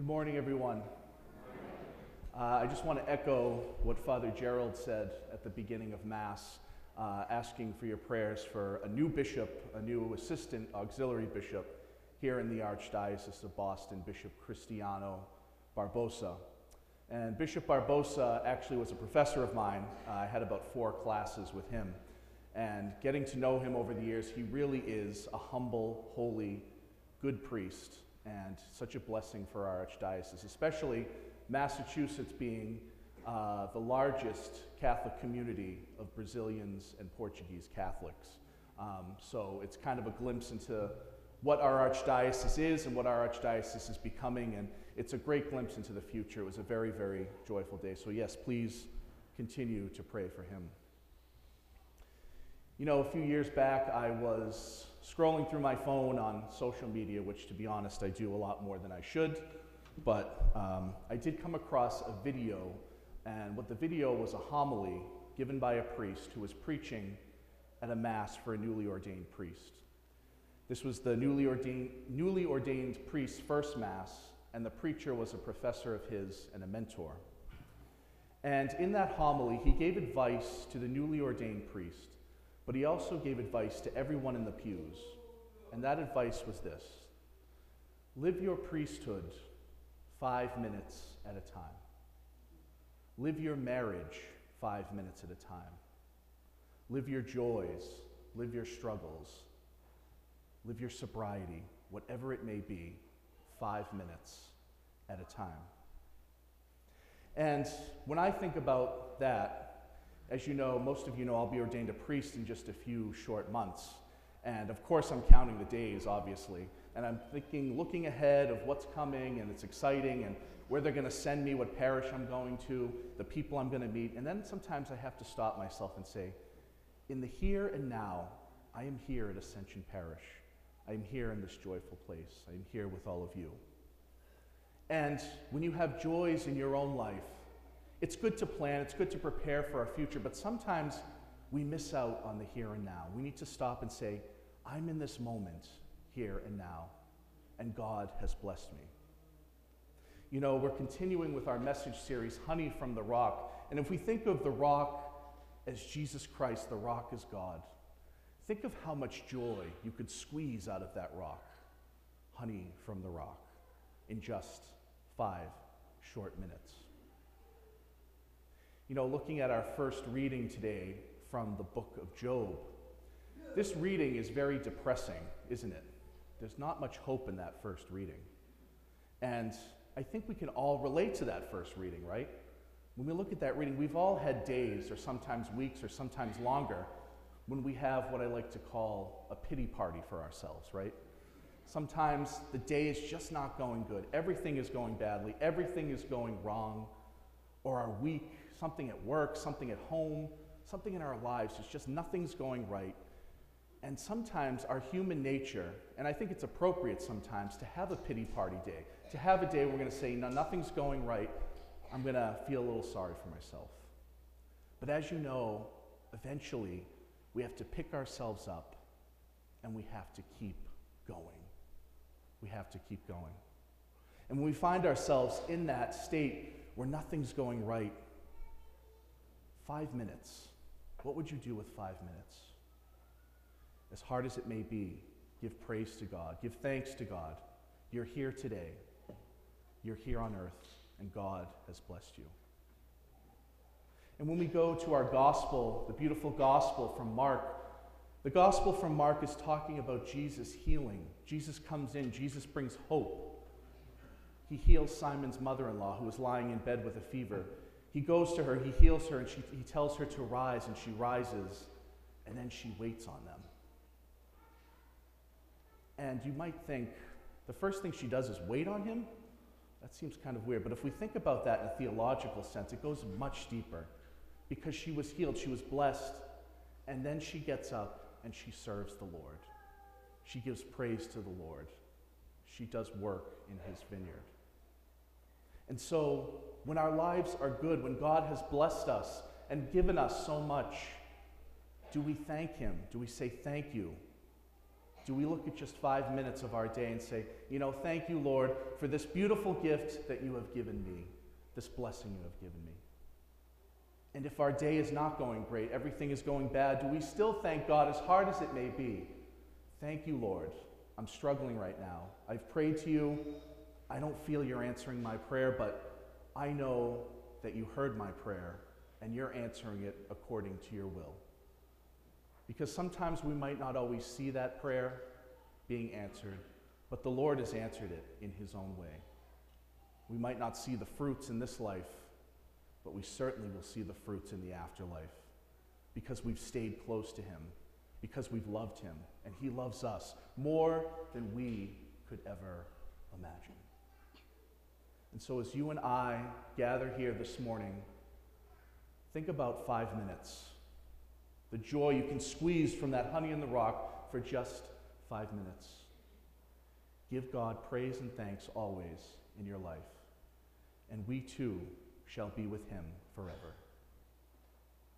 Good morning, everyone. Uh, I just want to echo what Father Gerald said at the beginning of Mass, uh, asking for your prayers for a new bishop, a new assistant auxiliary bishop here in the Archdiocese of Boston, Bishop Cristiano Barbosa. And Bishop Barbosa actually was a professor of mine. Uh, I had about four classes with him. And getting to know him over the years, he really is a humble, holy, good priest and such a blessing for our archdiocese, especially Massachusetts being uh, the largest Catholic community of Brazilians and Portuguese Catholics. Um, so it's kind of a glimpse into what our archdiocese is and what our archdiocese is becoming, and it's a great glimpse into the future. It was a very, very joyful day. So, yes, please continue to pray for him. You know, a few years back, I was scrolling through my phone on social media, which, to be honest, I do a lot more than I should. But um, I did come across a video, and what the video was a homily given by a priest who was preaching at a mass for a newly ordained priest. This was the newly ordained, newly ordained priest's first mass, and the preacher was a professor of his and a mentor. And in that homily, he gave advice to the newly ordained priest but he also gave advice to everyone in the pews. And that advice was this live your priesthood five minutes at a time, live your marriage five minutes at a time, live your joys, live your struggles, live your sobriety, whatever it may be, five minutes at a time. And when I think about that, as you know, most of you know, I'll be ordained a priest in just a few short months. And of course, I'm counting the days, obviously. And I'm thinking, looking ahead of what's coming, and it's exciting, and where they're going to send me, what parish I'm going to, the people I'm going to meet. And then sometimes I have to stop myself and say, in the here and now, I am here at Ascension Parish. I am here in this joyful place. I am here with all of you. And when you have joys in your own life, it's good to plan, it's good to prepare for our future, but sometimes we miss out on the here and now. We need to stop and say, I'm in this moment, here and now, and God has blessed me. You know, we're continuing with our message series, Honey from the Rock. And if we think of the rock as Jesus Christ, the rock is God, think of how much joy you could squeeze out of that rock. Honey from the rock in just five short minutes. You know, looking at our first reading today from the book of Job, this reading is very depressing, isn't it? There's not much hope in that first reading. And I think we can all relate to that first reading, right? When we look at that reading, we've all had days, or sometimes weeks, or sometimes longer, when we have what I like to call a pity party for ourselves, right? Sometimes the day is just not going good. Everything is going badly. Everything is going wrong. Or our week something at work, something at home, something in our lives. It's just nothing's going right. And sometimes our human nature, and I think it's appropriate sometimes to have a pity party day, to have a day we're going to say, no, nothing's going right. I'm going to feel a little sorry for myself. But as you know, eventually we have to pick ourselves up and we have to keep going. We have to keep going. And when we find ourselves in that state where nothing's going right, Five minutes. What would you do with five minutes? As hard as it may be, give praise to God, give thanks to God. You're here today, you're here on earth, and God has blessed you. And when we go to our gospel, the beautiful gospel from Mark, the gospel from Mark is talking about Jesus healing. Jesus comes in, Jesus brings hope. He heals Simon's mother in law who was lying in bed with a fever. He goes to her, he heals her, and she, he tells her to rise, and she rises, and then she waits on them. And you might think the first thing she does is wait on him? That seems kind of weird. But if we think about that in a theological sense, it goes much deeper. Because she was healed, she was blessed, and then she gets up and she serves the Lord. She gives praise to the Lord. She does work in his vineyard. And so when our lives are good, when God has blessed us and given us so much, do we thank Him? Do we say thank you? Do we look at just five minutes of our day and say, You know, thank you, Lord, for this beautiful gift that you have given me, this blessing you have given me? And if our day is not going great, everything is going bad, do we still thank God as hard as it may be? Thank you, Lord. I'm struggling right now. I've prayed to you. I don't feel you're answering my prayer, but I know that you heard my prayer and you're answering it according to your will. Because sometimes we might not always see that prayer being answered, but the Lord has answered it in His own way. We might not see the fruits in this life, but we certainly will see the fruits in the afterlife because we've stayed close to Him, because we've loved Him, and He loves us more than we could ever imagine. And so, as you and I gather here this morning, think about five minutes. The joy you can squeeze from that honey in the rock for just five minutes. Give God praise and thanks always in your life, and we too shall be with him forever.